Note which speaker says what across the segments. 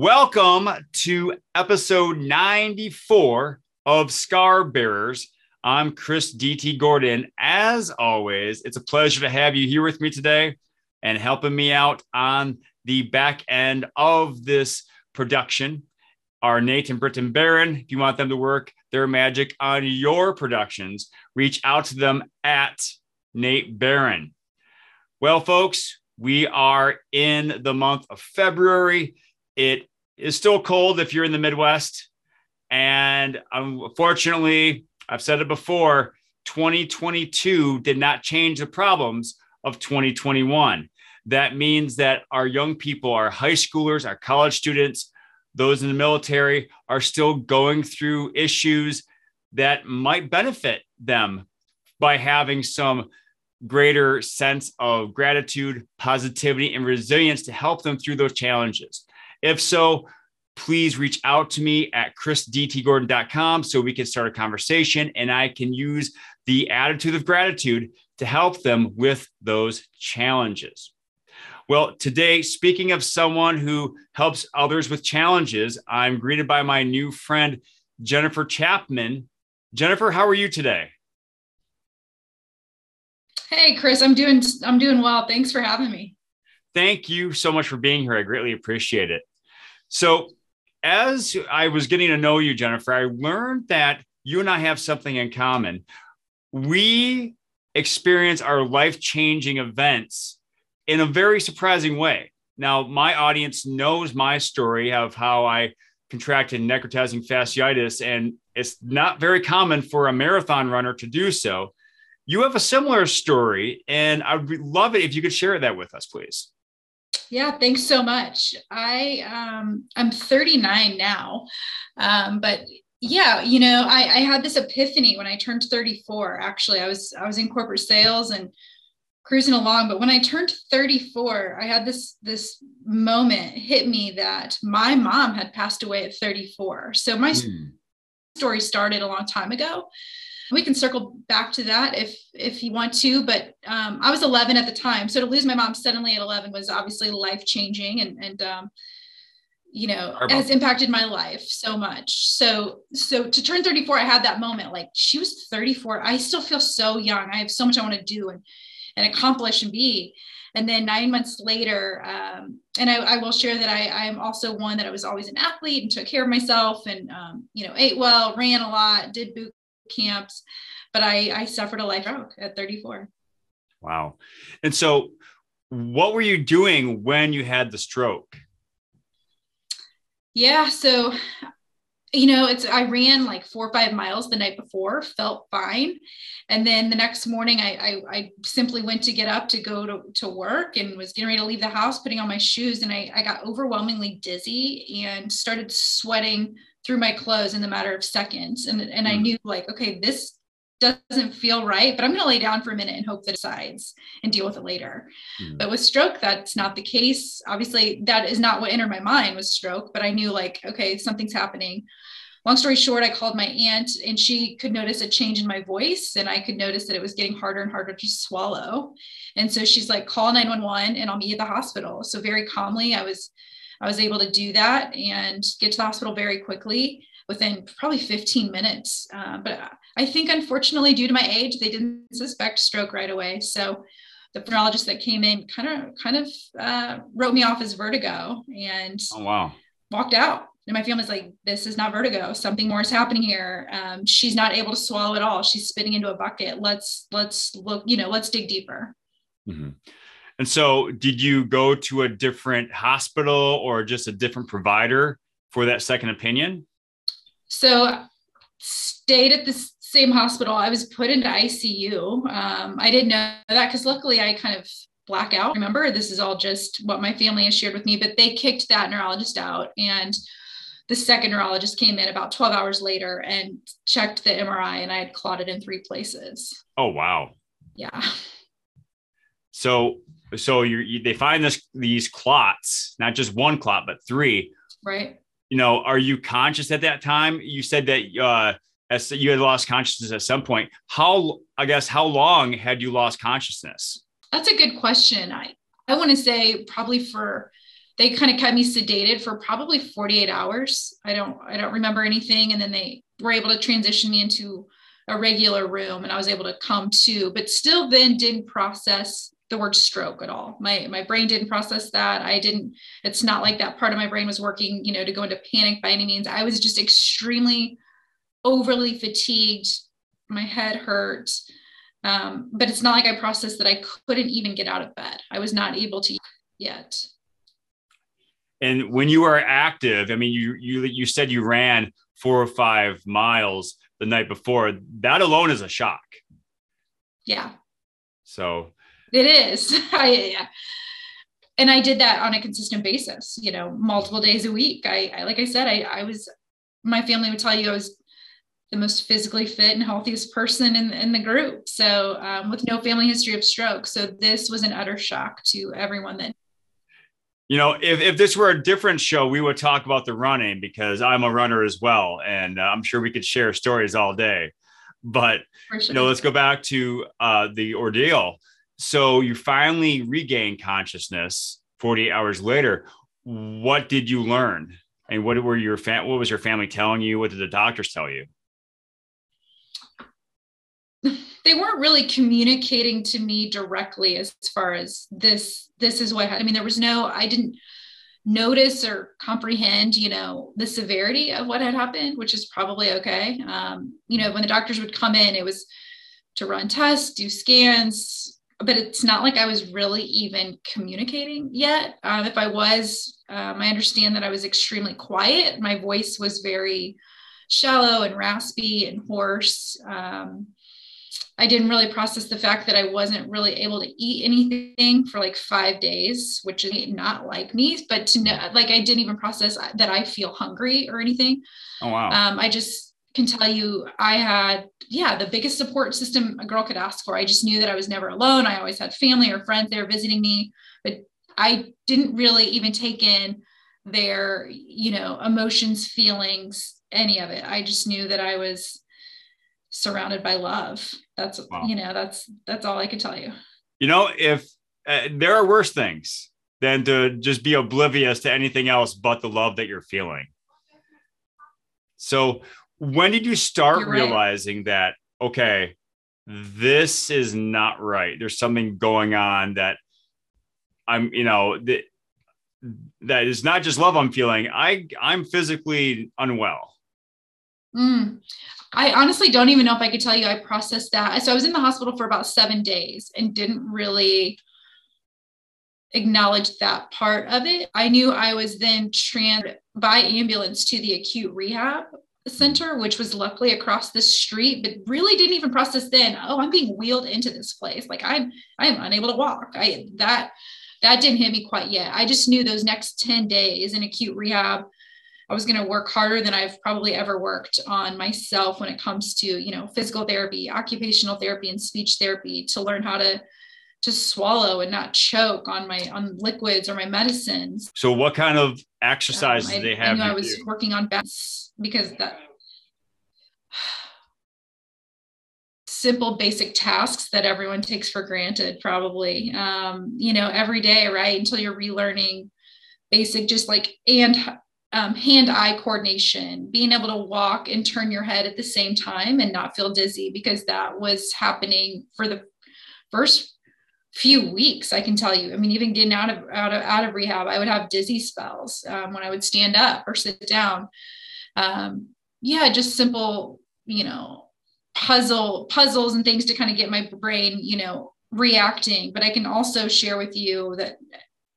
Speaker 1: Welcome to episode 94 of Scar Bearers. I'm Chris DT Gordon. As always, it's a pleasure to have you here with me today and helping me out on the back end of this production are Nate and Britton Barron. If you want them to work their magic on your productions, reach out to them at Nate Barron. Well, folks, we are in the month of February. It is still cold if you're in the Midwest. And unfortunately, I've said it before 2022 did not change the problems of 2021. That means that our young people, our high schoolers, our college students, those in the military are still going through issues that might benefit them by having some greater sense of gratitude, positivity, and resilience to help them through those challenges. If so, please reach out to me at chrisdtgordon.com so we can start a conversation and I can use the attitude of gratitude to help them with those challenges. Well, today, speaking of someone who helps others with challenges, I'm greeted by my new friend, Jennifer Chapman. Jennifer, how are you today?
Speaker 2: Hey, Chris, I'm doing I'm doing well. Thanks for having me.
Speaker 1: Thank you so much for being here. I greatly appreciate it. So, as I was getting to know you, Jennifer, I learned that you and I have something in common. We experience our life changing events in a very surprising way. Now, my audience knows my story of how I contracted necrotizing fasciitis, and it's not very common for a marathon runner to do so. You have a similar story, and I'd love it if you could share that with us, please.
Speaker 2: Yeah, thanks so much. I um, I'm 39 now, um, but yeah, you know, I, I had this epiphany when I turned 34. Actually, I was I was in corporate sales and cruising along but when i turned 34 i had this this moment hit me that my mom had passed away at 34 so my mm. story started a long time ago we can circle back to that if if you want to but um, i was 11 at the time. So to lose my mom suddenly at 11 was obviously life changing and and um, you know has impacted my life so much. So so to turn 34 i had that moment like she was 34 i still feel so young. I have so much i want to do and and accomplish and be. And then nine months later um, and I, I, will share that I, i'm also one that i was always an athlete and took care of myself and um, you know ate well ran a lot did boot camps but i i suffered a life stroke at 34
Speaker 1: wow. And so what were you doing when you had the stroke?
Speaker 2: Yeah so you know, it's I ran like four or five miles the night before, felt fine. And then the next morning I, I, I simply went to get up to go to, to work and was getting ready to leave the house, putting on my shoes, and I, I got overwhelmingly dizzy and started sweating through my clothes in the matter of seconds. And, and I hmm. knew like, okay, this doesn't feel right, but I'm going to lay down for a minute and hope that it sides and deal with it later. Mm. But with stroke, that's not the case. Obviously, that is not what entered my mind was stroke, but I knew like, okay, something's happening. Long story short, I called my aunt and she could notice a change in my voice and I could notice that it was getting harder and harder to swallow. And so she's like, call 911 and I'll meet you at the hospital. So very calmly, I was I was able to do that and get to the hospital very quickly within probably 15 minutes. Uh, but I think, unfortunately, due to my age, they didn't suspect stroke right away. So the neurologist that came in kind of kind of uh, wrote me off as vertigo and
Speaker 1: oh, wow.
Speaker 2: walked out. And my family's like, this is not vertigo. Something more is happening here. Um, she's not able to swallow at all. She's spitting into a bucket. Let's let's look. You know, let's dig deeper.
Speaker 1: Mm-hmm. And so, did you go to a different hospital or just a different provider for that second opinion?
Speaker 2: So stayed at the same hospital. I was put into ICU. Um, I didn't know that because luckily I kind of black out. Remember, this is all just what my family has shared with me, but they kicked that neurologist out. And the second neurologist came in about 12 hours later and checked the MRI, and I had clotted in three places.
Speaker 1: Oh, wow.
Speaker 2: Yeah.
Speaker 1: So, so you they find this these clots, not just one clot, but three.
Speaker 2: Right
Speaker 1: you know, are you conscious at that time? You said that uh, as you had lost consciousness at some point. How, I guess, how long had you lost consciousness?
Speaker 2: That's a good question. I, I want to say probably for they kind of kept me sedated for probably 48 hours. I don't I don't remember anything. And then they were able to transition me into a regular room and I was able to come to, but still then didn't process the word stroke at all. My my brain didn't process that. I didn't, it's not like that part of my brain was working, you know, to go into panic by any means. I was just extremely overly fatigued. My head hurt. Um, but it's not like I processed that I couldn't even get out of bed. I was not able to yet.
Speaker 1: And when you are active, I mean, you you you said you ran four or five miles the night before. That alone is a shock.
Speaker 2: Yeah.
Speaker 1: So
Speaker 2: it is. I and I did that on a consistent basis, you know, multiple days a week. I, I like I said, I, I was my family would tell you I was the most physically fit and healthiest person in, in the group. So um, with no family history of stroke. So this was an utter shock to everyone that
Speaker 1: you know, if, if this were a different show, we would talk about the running because I'm a runner as well. And uh, I'm sure we could share stories all day. But, sure. you know, let's go back to uh, the ordeal. So you finally regain consciousness 48 hours later. What did you learn? And what were your fam- what was your family telling you? What did the doctors tell you?
Speaker 2: they weren't really communicating to me directly as far as this this is what i mean there was no i didn't notice or comprehend you know the severity of what had happened which is probably okay um, you know when the doctors would come in it was to run tests do scans but it's not like i was really even communicating yet um, if i was um, i understand that i was extremely quiet my voice was very shallow and raspy and hoarse um, I didn't really process the fact that I wasn't really able to eat anything for like five days, which is not like me, but to know, like, I didn't even process that I feel hungry or anything.
Speaker 1: Oh, wow.
Speaker 2: Um, I just can tell you, I had, yeah, the biggest support system a girl could ask for. I just knew that I was never alone. I always had family or friends there visiting me, but I didn't really even take in their, you know, emotions, feelings, any of it. I just knew that I was surrounded by love that's wow. you know that's that's all i could tell you
Speaker 1: you know if uh, there are worse things than to just be oblivious to anything else but the love that you're feeling so when did you start right. realizing that okay this is not right there's something going on that i'm you know that that is not just love i'm feeling i i'm physically unwell
Speaker 2: mm. I honestly don't even know if I could tell you I processed that. So I was in the hospital for about seven days and didn't really acknowledge that part of it. I knew I was then transferred by ambulance to the acute rehab center, which was luckily across the street, but really didn't even process then, oh, I'm being wheeled into this place. Like I'm I'm unable to walk. I that that didn't hit me quite yet. I just knew those next 10 days in acute rehab I was going to work harder than I've probably ever worked on myself when it comes to, you know, physical therapy, occupational therapy, and speech therapy to learn how to to swallow and not choke on my on liquids or my medicines.
Speaker 1: So what kind of exercises um, I, they have?
Speaker 2: I, I was do? working on balance because that simple basic tasks that everyone takes for granted probably um, you know every day right until you're relearning basic just like and um, hand-eye coordination, being able to walk and turn your head at the same time and not feel dizzy because that was happening for the first few weeks. I can tell you. I mean, even getting out of out of out of rehab, I would have dizzy spells um, when I would stand up or sit down. Um, yeah, just simple, you know, puzzle puzzles and things to kind of get my brain, you know, reacting. But I can also share with you that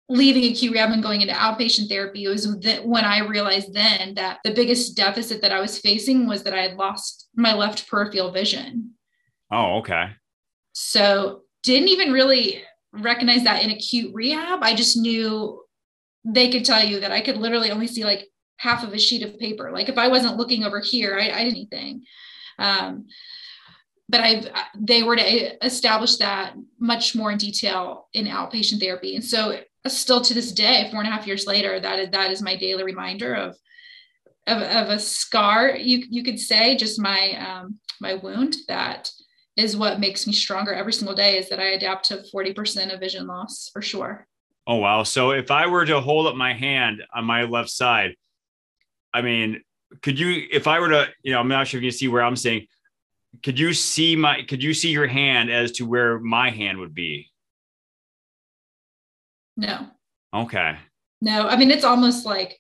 Speaker 2: leaving acute rehab and going into outpatient therapy was when I realized then that the biggest deficit that I was facing was that I had lost my left peripheral vision.
Speaker 1: Oh, okay.
Speaker 2: So didn't even really recognize that in acute rehab. I just knew they could tell you that I could literally only see like half of a sheet of paper. Like if I wasn't looking over here, I, I didn't anything. Um, but I've they were to establish that much more in detail in outpatient therapy. And so still to this day, four and a half years later, that is, that is my daily reminder of, of, of a scar, you, you could say, just my, um, my wound that is what makes me stronger every single day is that I adapt to 40% of vision loss for sure.
Speaker 1: Oh wow! So if I were to hold up my hand on my left side, I mean, could you? If I were to, you know, I'm not sure if you can see where I'm saying. Could you see my? Could you see your hand as to where my hand would be?
Speaker 2: No.
Speaker 1: Okay.
Speaker 2: No, I mean it's almost like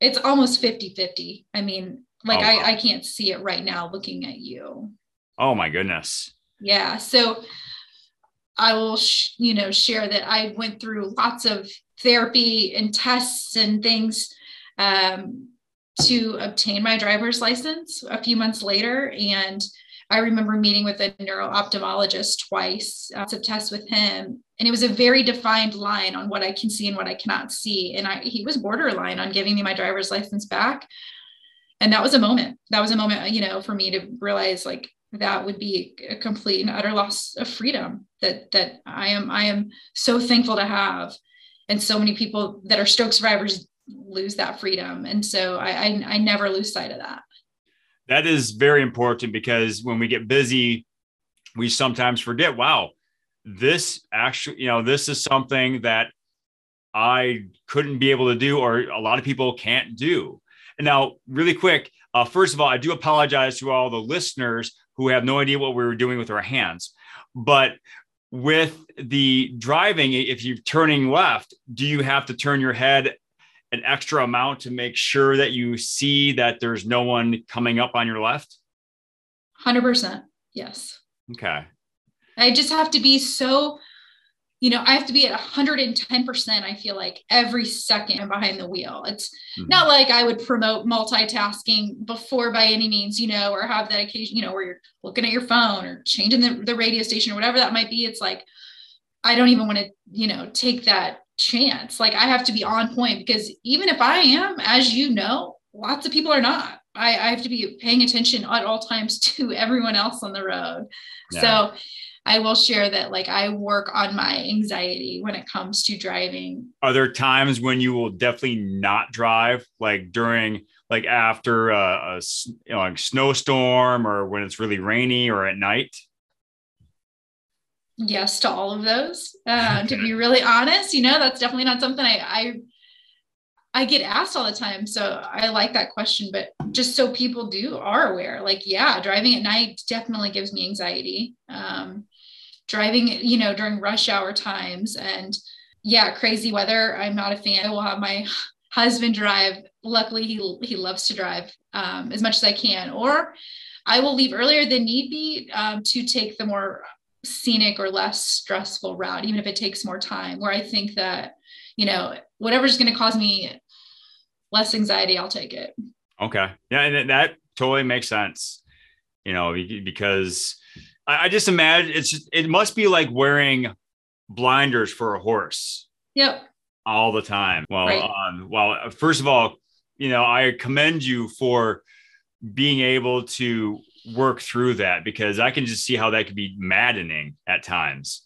Speaker 2: it's almost 50 50. I mean, like oh, I, I can't see it right now looking at you.
Speaker 1: Oh my goodness.
Speaker 2: Yeah. So I will, sh- you know, share that I went through lots of therapy and tests and things um, to obtain my driver's license a few months later. And I remember meeting with a neuro ophthalmologist twice uh, to test with him. And it was a very defined line on what I can see and what I cannot see. And I, he was borderline on giving me my driver's license back. And that was a moment. That was a moment, you know, for me to realize like that would be a complete and utter loss of freedom that that I am I am so thankful to have. And so many people that are stroke survivors lose that freedom. And so I, I, I never lose sight of that
Speaker 1: that is very important because when we get busy, we sometimes forget, wow, this actually, you know, this is something that I couldn't be able to do, or a lot of people can't do. And now, really quick, uh, first of all, I do apologize to all the listeners who have no idea what we were doing with our hands. But with the driving, if you're turning left, do you have to turn your head an extra amount to make sure that you see that there's no one coming up on your left?
Speaker 2: 100%. Yes.
Speaker 1: Okay.
Speaker 2: I just have to be so, you know, I have to be at 110%. I feel like every second behind the wheel. It's mm-hmm. not like I would promote multitasking before by any means, you know, or have that occasion, you know, where you're looking at your phone or changing the, the radio station or whatever that might be. It's like, I don't even want to, you know, take that chance. Like I have to be on point because even if I am, as you know, lots of people are not. I, I have to be paying attention at all times to everyone else on the road. Yeah. So I will share that like I work on my anxiety when it comes to driving.
Speaker 1: Are there times when you will definitely not drive, like during like after a, a you know, like snowstorm or when it's really rainy or at night?
Speaker 2: yes to all of those. Uh, to be really honest, you know, that's definitely not something I, I I get asked all the time. So I like that question, but just so people do are aware, like, yeah, driving at night definitely gives me anxiety. Um, driving, you know, during rush hour times and yeah, crazy weather. I'm not a fan. I will have my husband drive. Luckily, he he loves to drive um, as much as I can, or I will leave earlier than need be um, to take the more scenic or less stressful route, even if it takes more time, where I think that, you know, whatever's going to cause me less anxiety, I'll take it.
Speaker 1: Okay. Yeah. And that totally makes sense, you know, because I, just imagine it's, just, it must be like wearing blinders for a horse.
Speaker 2: Yep.
Speaker 1: All the time. Well, right. um, well, first of all, you know, I commend you for being able to work through that because I can just see how that could be maddening at times.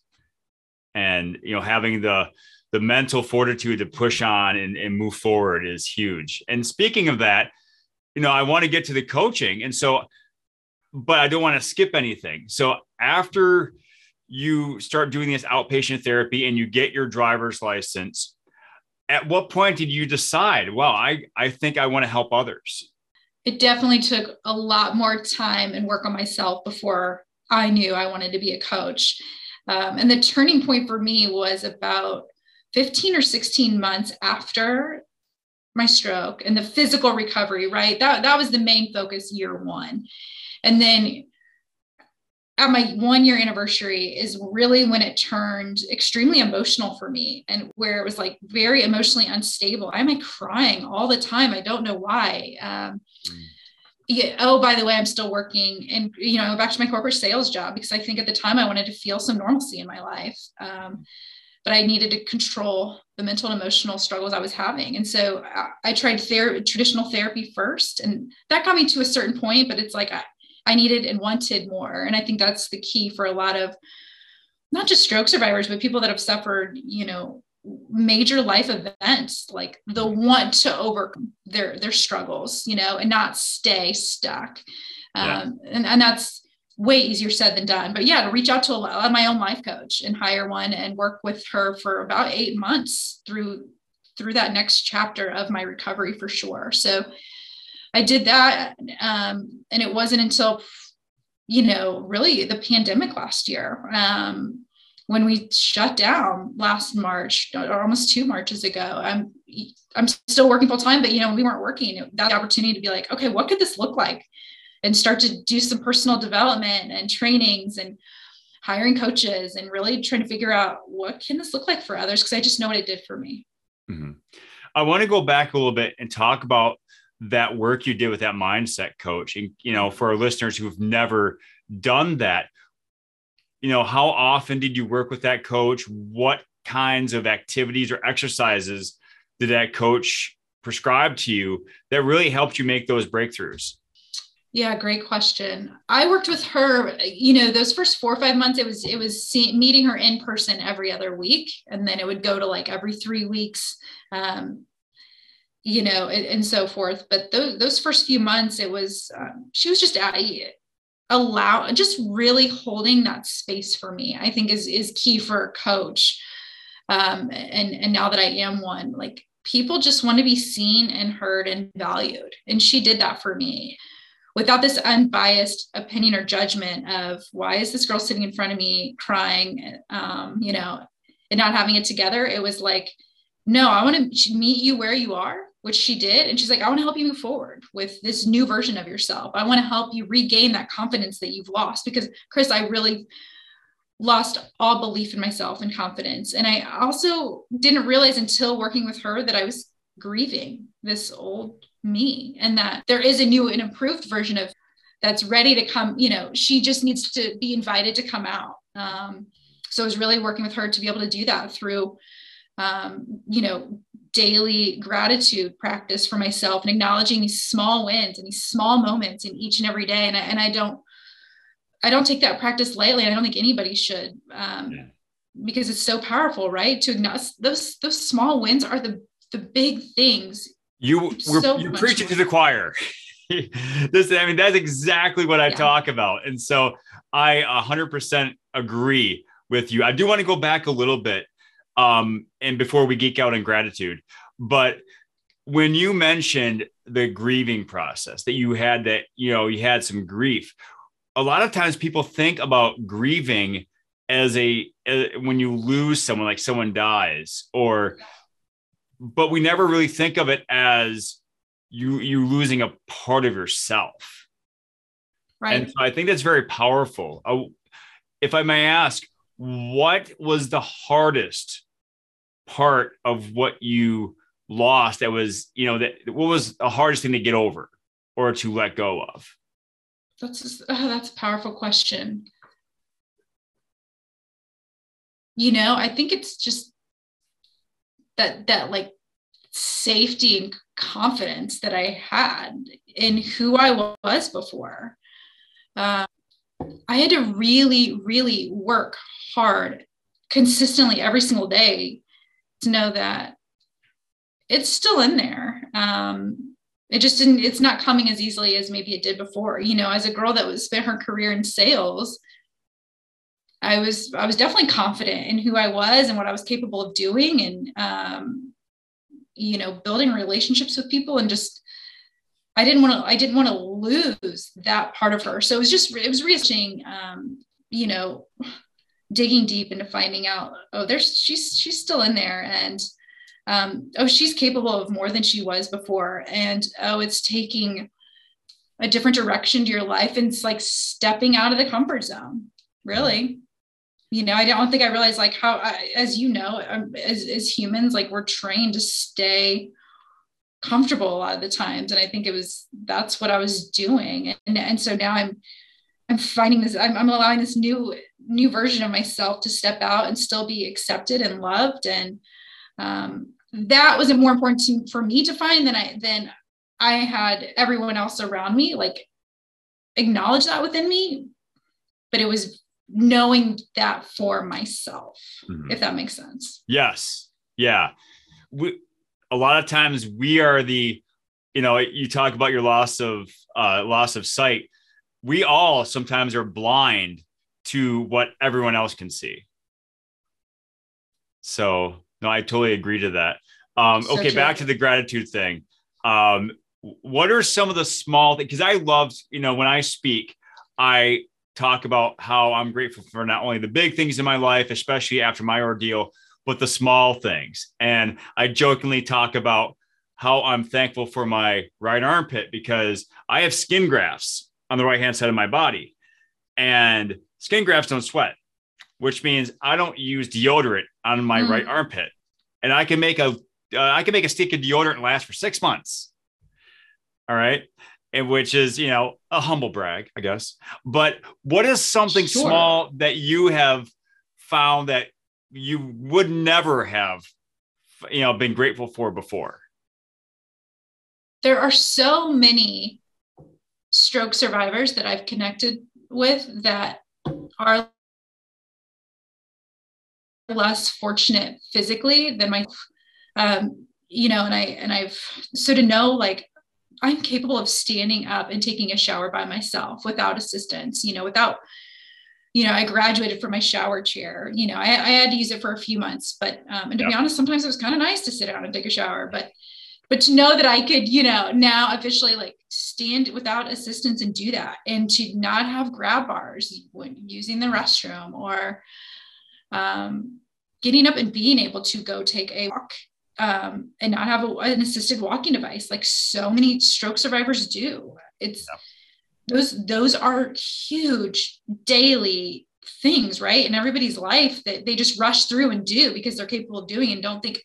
Speaker 1: And you know, having the the mental fortitude to push on and, and move forward is huge. And speaking of that, you know, I want to get to the coaching. And so, but I don't want to skip anything. So after you start doing this outpatient therapy and you get your driver's license, at what point did you decide, well, I, I think I want to help others?
Speaker 2: it definitely took a lot more time and work on myself before I knew I wanted to be a coach. Um, and the turning point for me was about 15 or 16 months after my stroke and the physical recovery, right? That, that was the main focus year one. And then at my one year anniversary is really when it turned extremely emotional for me and where it was like very emotionally unstable. I'm like crying all the time. I don't know why. Um, yeah, oh, by the way, I'm still working and, you know, back to my corporate sales job because I think at the time I wanted to feel some normalcy in my life. Um, but I needed to control the mental and emotional struggles I was having. And so I, I tried ther- traditional therapy first, and that got me to a certain point. But it's like I, I needed and wanted more. And I think that's the key for a lot of not just stroke survivors, but people that have suffered, you know, major life events, like the want to overcome their their struggles, you know, and not stay stuck. Um, and, and that's way easier said than done. But yeah, to reach out to a, my own life coach and hire one and work with her for about eight months through through that next chapter of my recovery for sure. So I did that, um, and it wasn't until you know really the pandemic last year. Um, when we shut down last March or almost two Marches ago, I'm I'm still working full time, but you know, we weren't working. That opportunity to be like, okay, what could this look like? And start to do some personal development and trainings and hiring coaches and really trying to figure out what can this look like for others because I just know what it did for me.
Speaker 1: Mm-hmm. I want to go back a little bit and talk about that work you did with that mindset coach. And you know, for our listeners who've never done that, you know, how often did you work with that coach? What kinds of activities or exercises did that coach prescribe to you that really helped you make those breakthroughs?
Speaker 2: Yeah, great question. I worked with her, you know, those first four or five months, it was, it was meeting her in person every other week. And then it would go to like every three weeks, um, you know, and, and, so forth. But those, those first few months, it was, um, she was just, uh, allow just really holding that space for me i think is is key for a coach. Um, and and now that i am one like people just want to be seen and heard and valued. And she did that for me without this unbiased opinion or judgment of why is this girl sitting in front of me crying? Um, you know and not having it together it was like no i want to meet you where you are which she did. And she's like, I want to help you move forward with this new version of yourself. I want to help you regain that confidence that you've lost because, Chris, I really lost all belief in myself and confidence. And I also didn't realize until working with her that I was grieving this old me and that there is a new and improved version of that's ready to come. You know, she just needs to be invited to come out. Um, so I was really working with her to be able to do that through um, you know, daily gratitude practice for myself and acknowledging these small wins and these small moments in each and every day. And I, and I don't, I don't take that practice lightly. I don't think anybody should, um, yeah. because it's so powerful, right? To acknowledge those, those small wins are the, the big things.
Speaker 1: You were so you're preaching to the choir. this, I mean, that's exactly what I yeah. talk about. And so I 100% agree with you. I do want to go back a little bit um, and before we geek out in gratitude. But when you mentioned the grieving process that you had that, you know, you had some grief, a lot of times people think about grieving as a, as, when you lose someone, like someone dies, or, but we never really think of it as you you losing a part of yourself. Right. And so I think that's very powerful. Uh, if I may ask, what was the hardest part of what you lost that was, you know, that what was the hardest thing to get over or to let go of?
Speaker 2: That's uh, that's a powerful question. You know, I think it's just that that like safety and confidence that I had in who I was before. Uh, I had to really, really work hard consistently every single day to know that it's still in there. Um, it just didn't, it's not coming as easily as maybe it did before. You know, as a girl that was spent her career in sales, I was I was definitely confident in who I was and what I was capable of doing and um, you know building relationships with people and just I didn't want to I didn't want to lose that part of her. So it was just it was reaching um, you know digging deep into finding out oh there's she's she's still in there and um, oh she's capable of more than she was before. And oh it's taking a different direction to your life and it's like stepping out of the comfort zone really. You know i don't think i realized like how I, as you know um, as, as humans like we're trained to stay comfortable a lot of the times. And i think it was that's what i was doing. And, and so now i'm i'm finding this I'm, I'm allowing this new new version of myself to step out and still be accepted and loved. And um, that was more important to, for me to find than i than i had everyone else around me like acknowledge that within me. But it was knowing that for myself mm-hmm. if that makes sense.
Speaker 1: Yes. Yeah. We, a lot of times we are the you know you talk about your loss of uh, loss of sight. We all sometimes are blind to what everyone else can see. So, no, I totally agree to that. Um, okay, back to the gratitude thing. Um, what are some of the small things? Because I love, you know, when I speak, I talk about how I'm grateful for not only the big things in my life, especially after my ordeal, but the small things. And I jokingly talk about how I'm thankful for my right armpit because I have skin grafts on the right hand side of my body. And skin grafts don't sweat, which means I don't use deodorant on my mm. right armpit. And I can make a uh, I can make a stick of deodorant last for six months. All right. And which is, you know, a humble brag, I guess. But what is something sure. small that you have found that you would never have, you know, been grateful for before?
Speaker 2: There are so many stroke survivors that I've connected with that are less fortunate physically than my um, you know and i and i've so to know like i'm capable of standing up and taking a shower by myself without assistance you know without you know i graduated from my shower chair you know i, I had to use it for a few months but um, and to yep. be honest sometimes it was kind of nice to sit down and take a shower but but to know that i could you know now officially like stand without assistance and do that and to not have grab bars when using the restroom or um, getting up and being able to go take a walk um, and not have a, an assisted walking device like so many stroke survivors do. It's yeah. those those are huge daily things, right? In everybody's life that they just rush through and do because they're capable of doing and don't think,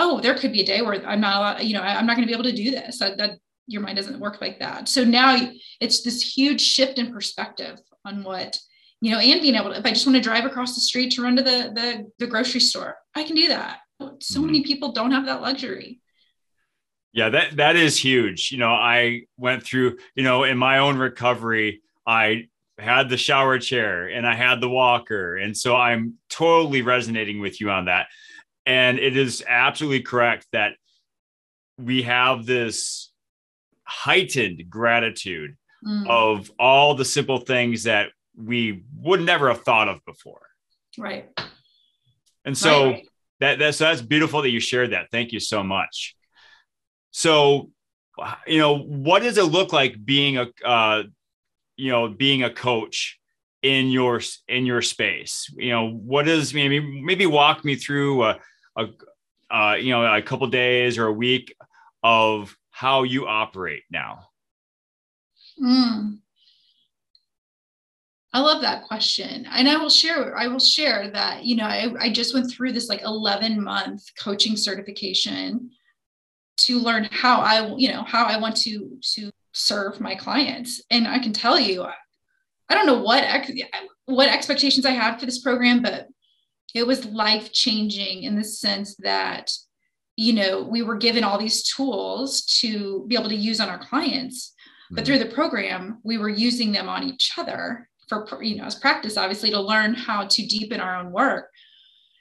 Speaker 2: oh, there could be a day where I'm not allowed, you know, I'm not going to be able to do this. That, that your mind doesn't work like that. So now it's this huge shift in perspective on what you know, and being able to, if I just want to drive across the street to run to the the, the grocery store, I can do that so mm-hmm. many people don't have that luxury
Speaker 1: yeah that that is huge you know i went through you know in my own recovery i had the shower chair and i had the walker and so i'm totally resonating with you on that and it is absolutely correct that we have this heightened gratitude mm. of all the simple things that we would never have thought of before
Speaker 2: right
Speaker 1: and so right, that that's that's beautiful that you shared that. Thank you so much. So, you know, what does it look like being a uh, you know being a coach in your in your space? You know, what is maybe maybe walk me through a, a uh, you know a couple days or a week of how you operate now.
Speaker 2: Mm. I love that question. And I will share, I will share that, you know, I, I just went through this like 11 month coaching certification to learn how I, you know, how I want to, to serve my clients. And I can tell you, I don't know what, ex- what expectations I had for this program, but it was life changing in the sense that, you know, we were given all these tools to be able to use on our clients, but mm-hmm. through the program, we were using them on each other for you know as practice obviously to learn how to deepen our own work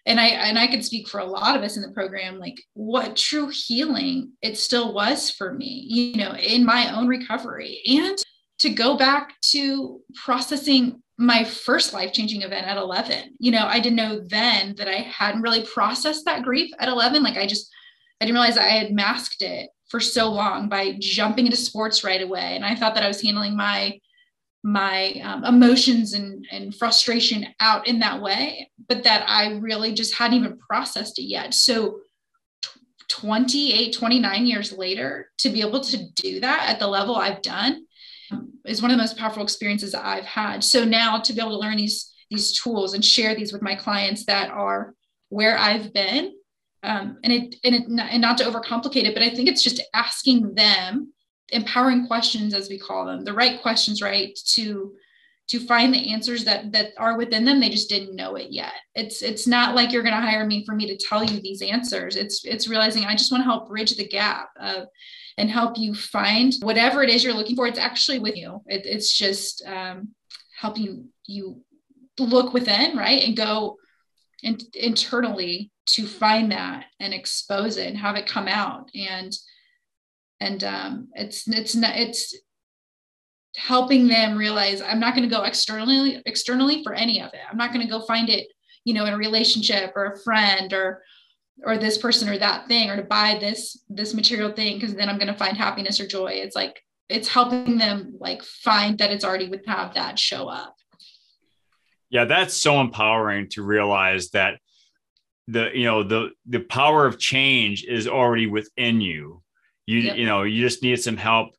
Speaker 2: and i and i can speak for a lot of us in the program like what true healing it still was for me you know in my own recovery and to go back to processing my first life changing event at 11 you know i didn't know then that i hadn't really processed that grief at 11 like i just i didn't realize i had masked it for so long by jumping into sports right away. And i thought that i was handling my my um, emotions and, and frustration out in that way, but that I really just hadn't even processed it yet. So 28, 29 years later, to be able to do that at the level I've done is one of the most powerful experiences I've had. So now to be able to learn these, these tools and share these with my clients that are where I've been, um, and it, and it, and not to overcomplicate it, but I think it's just asking them empowering questions as we call them the right questions right to to find the answers that that are within them. They just didn't know it yet. It's it's not like you're going to hire me for me to tell you these answers. It's it's realizing i just want to help bridge the gap of and help you find whatever it is you're looking for. It's actually with you. It, it's just um, helping you look within right? And go in, internally to find that and expose it and have it come out. And and um, it's it's not it's helping them realize I'm not going to go externally externally for any of it. I'm not going to go find it, you know, in a relationship or a friend or or this person or that thing or to buy this this material thing because then I'm going to find happiness or joy. It's like it's helping them like find that it's already would have that show up.
Speaker 1: Yeah, that's so empowering to realize that the you know the the power of change is already within you. You yep. you know, you just need some help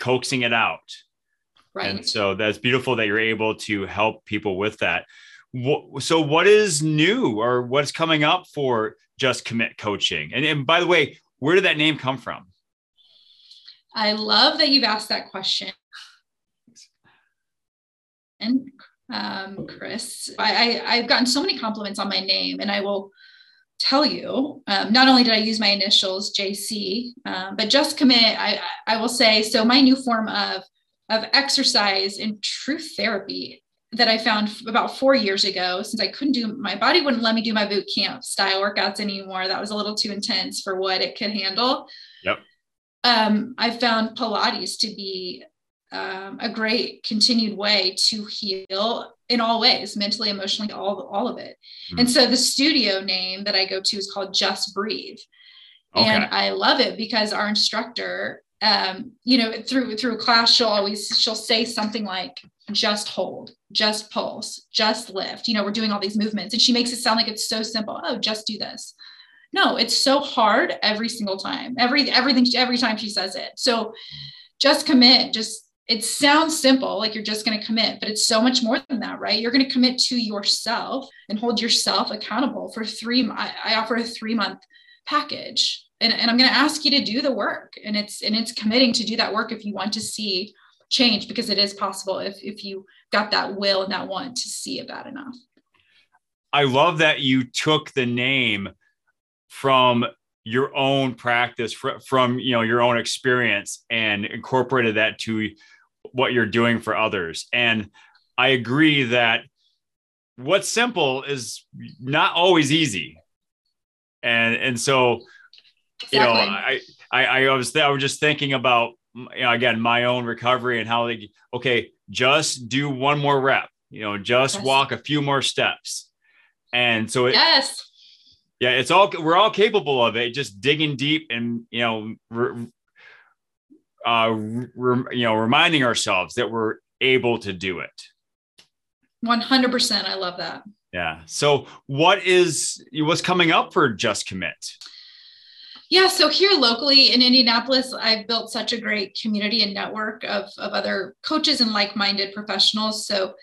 Speaker 1: coaxing it out. Right. And so that's beautiful that you're able to help people with that. So, what is new or what's coming up for Just Commit Coaching? And, and by the way, where did that name come from?
Speaker 2: I love that you've asked that question. And um, Chris, I, I, have gotten so many compliments on my name, and I will tell you, um, not only did I use my initials JC, um, but just commit. I, I will say so. My new form of of exercise and truth therapy that I found about four years ago, since I couldn't do my body wouldn't let me do my boot camp style workouts anymore. That was a little too intense for what it could handle.
Speaker 1: Yep.
Speaker 2: Um, I found Pilates to be um, a great continued way to heal in all ways, mentally, emotionally, all all of it. Mm. And so the studio name that I go to is called Just Breathe. Okay. And I love it because our instructor um, you know, through through class, she'll always she'll say something like, "Just hold, just pulse, just lift." You know, we're doing all these movements, and she makes it sound like it's so simple. Oh, just do this. No, it's so hard every single time. Every everything every time she says it. So, just commit. Just it sounds simple, like you're just going to commit, but it's so much more than that, right? You're going to commit to yourself and hold yourself accountable for three. I, I offer a three month package and, and i'm going to ask you to do the work and it's and it's committing to do that work if you want to see change because it is possible if if you got that will and that want to see it bad enough.
Speaker 1: I love that you took the name from your own practice from you know your own experience and incorporated that to what you're doing for others. And i agree that what's simple is not always easy. And and so Exactly. You know, I, I, I was, I was just thinking about, you know, again, my own recovery and how they, okay, just do one more rep, you know, just yes. walk a few more steps. And so it,
Speaker 2: yes,
Speaker 1: yeah, it's all, we're all capable of it. Just digging deep and, you know, re, uh, re, you know, reminding ourselves that we're able to do it.
Speaker 2: 100%. I love that.
Speaker 1: Yeah. So what is, what's coming up for Just Commit?
Speaker 2: Yeah, so here locally in Indianapolis, I've built such a great community and network of, of other coaches and like minded professionals. So,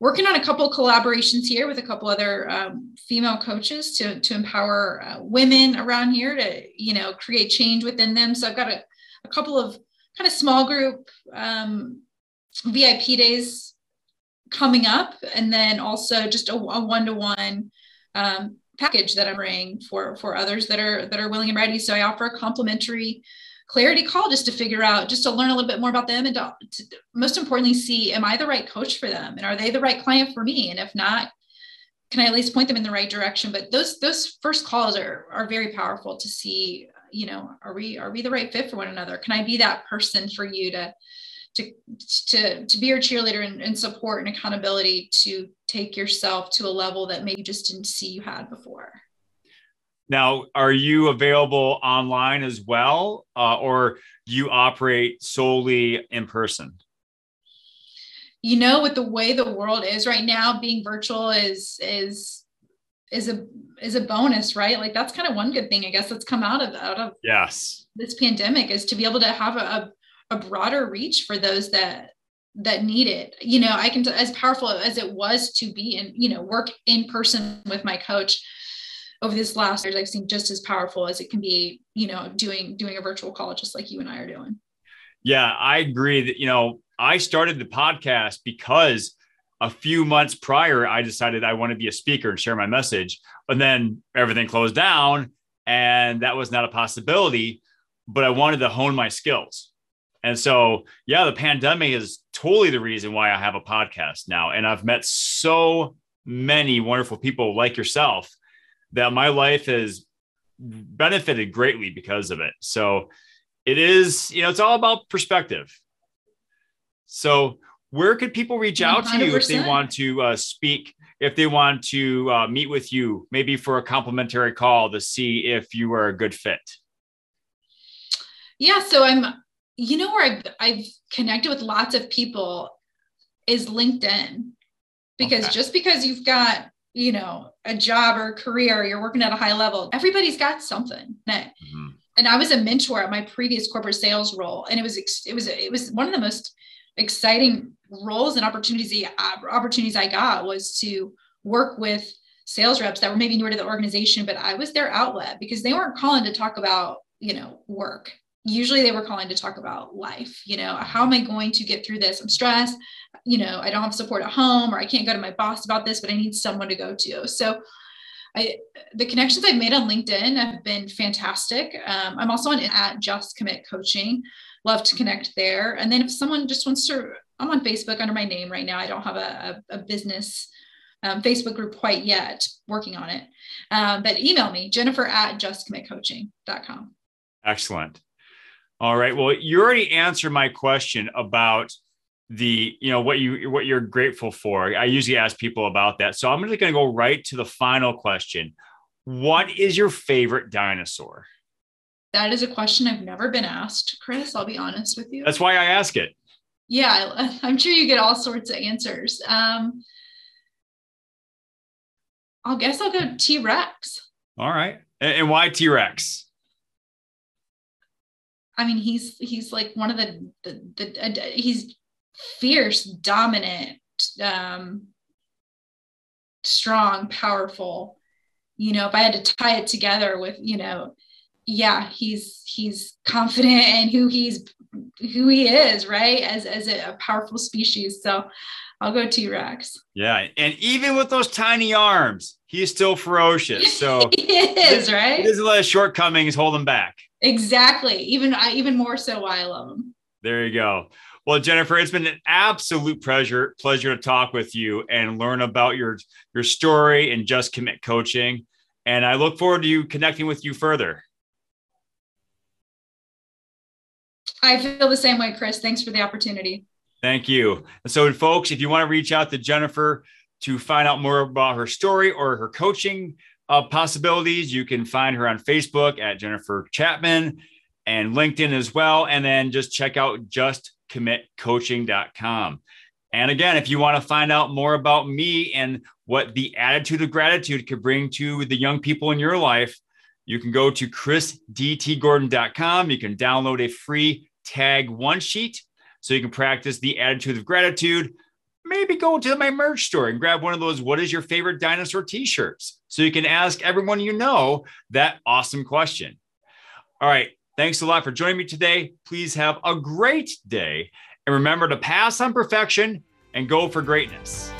Speaker 2: working on a couple collaborations here with a couple other um, female coaches to, to empower uh, women around here to, you know, create change within them. So, I've got a, a couple of kind of small group um, VIP days coming up, and then also just a one to one package that I'm bringing for for others that are that are willing and ready. So I offer a complimentary clarity call just to figure out, just to learn a little bit more about them, and to, to, most importantly, see am I the right coach for them, and are they the right client for me? And if not, can I at least point them in the right direction? But those those first calls are are very powerful to see. You know, are we are we the right fit for one another? Can I be that person for you to to to to be your cheerleader and, and, support and accountability to take yourself to a level that maybe you just didn't see you had before.
Speaker 1: Now are you available online as well uh, or do you operate solely in person?
Speaker 2: You know with the way the world is right now being virtual is is is a is a bonus right? Like that's kind of one good thing i guess that's come out of out of
Speaker 1: yes.
Speaker 2: this pandemic is to be able to have a, a a broader reach for those that that need it. You know i can as powerful as it was to be and you know work in person with my coach over this last years i've seen just as powerful as it can be you know doing doing a virtual call just like you and i are doing.
Speaker 1: Yeah i agree that you know i started the podcast because a few months prior i decided i want to be a speaker and share my message and then everything closed down and that was not a possibility but i wanted to hone my skills and so, yeah, the pandemic is totally the reason why I have a podcast now. And I've met so many wonderful people like yourself that my life has benefited greatly because of it. So it is, you know, it's all about perspective. So, where could people reach out 100%. to you if they want to uh, speak, if they want to uh, meet with you, maybe for a complimentary call to see if you are a good fit?
Speaker 2: Yeah, so I'm, you know, where I've, I've connected with lots of people is LinkedIn because okay. just because you've got you know a job or a career you're working at a high level everybody's got something mm-hmm. and i was a mentor at my previous corporate sales role and it was it was it was one of the most exciting roles and opportunities opportunities i got was to work with sales reps that were maybe newer to the organization but i was their outlet because they weren't calling to talk about you know work usually they were calling to talk about life you know how am i going to get through this i'm stressed you know i don't have support at home or i can't go to my boss about this but i need someone to go to so I, the connections I've made on LinkedIn have been fantastic. Um, I'm also on at Just Commit Coaching. Love to connect there. And then if someone just wants to, I'm on Facebook under my name right now. I don't have a, a, a business um, Facebook group quite yet, working on it. Um, but email me, Jennifer at justcommitcoaching.com.
Speaker 1: Excellent. All right. Well, you already answered my question about the you know what you what you're grateful for. I usually ask people about that. So I'm just going to go right to the final question. What is your favorite dinosaur?
Speaker 2: That is a question I've never been asked, Chris. I'll be honest with you.
Speaker 1: That's why I ask it.
Speaker 2: Yeah, I'm sure you get all sorts of answers. Um, I'll guess I'll go T Rex.
Speaker 1: All right, and why T Rex?
Speaker 2: I mean, he's he's like one of the the, the uh, he's fierce, dominant, um, strong, powerful. You know, if I had to tie it together with, you know, yeah, he's he's confident in who he's who he is, right? As as a, powerful species. So I'll go T Rex.
Speaker 1: Yeah, and even with those tiny arms, he's still ferocious. So
Speaker 2: he is right.
Speaker 1: There's a lot of shortcomings hold him back.
Speaker 2: Exactly. Even I even more so why I love them.
Speaker 1: There you go. Well, Jennifer, it's been an absolute pleasure pleasure to talk with you and learn about your your story and just commit coaching. And I look forward to you connecting with you further.
Speaker 2: I feel the same way, Chris. Thanks for the opportunity.
Speaker 1: Thank you. And so, folks, if you want to reach out to Jennifer to find out more about her story or her coaching uh, possibilities. You can find her on Facebook at Jennifer Chapman and LinkedIn as well. And then just check out justcommitcoaching.com. And again, if you want to find out more about me and what the attitude of gratitude could bring to the young people in your life, you can go to chrisdtgordon.com. You can download a free tag one sheet so you can practice the attitude of gratitude maybe go to my merch store and grab one of those what is your favorite dinosaur t-shirts so you can ask everyone you know that awesome question. All right thanks a lot for joining me today. Please have a great day and remember to pass on perfection and go for greatness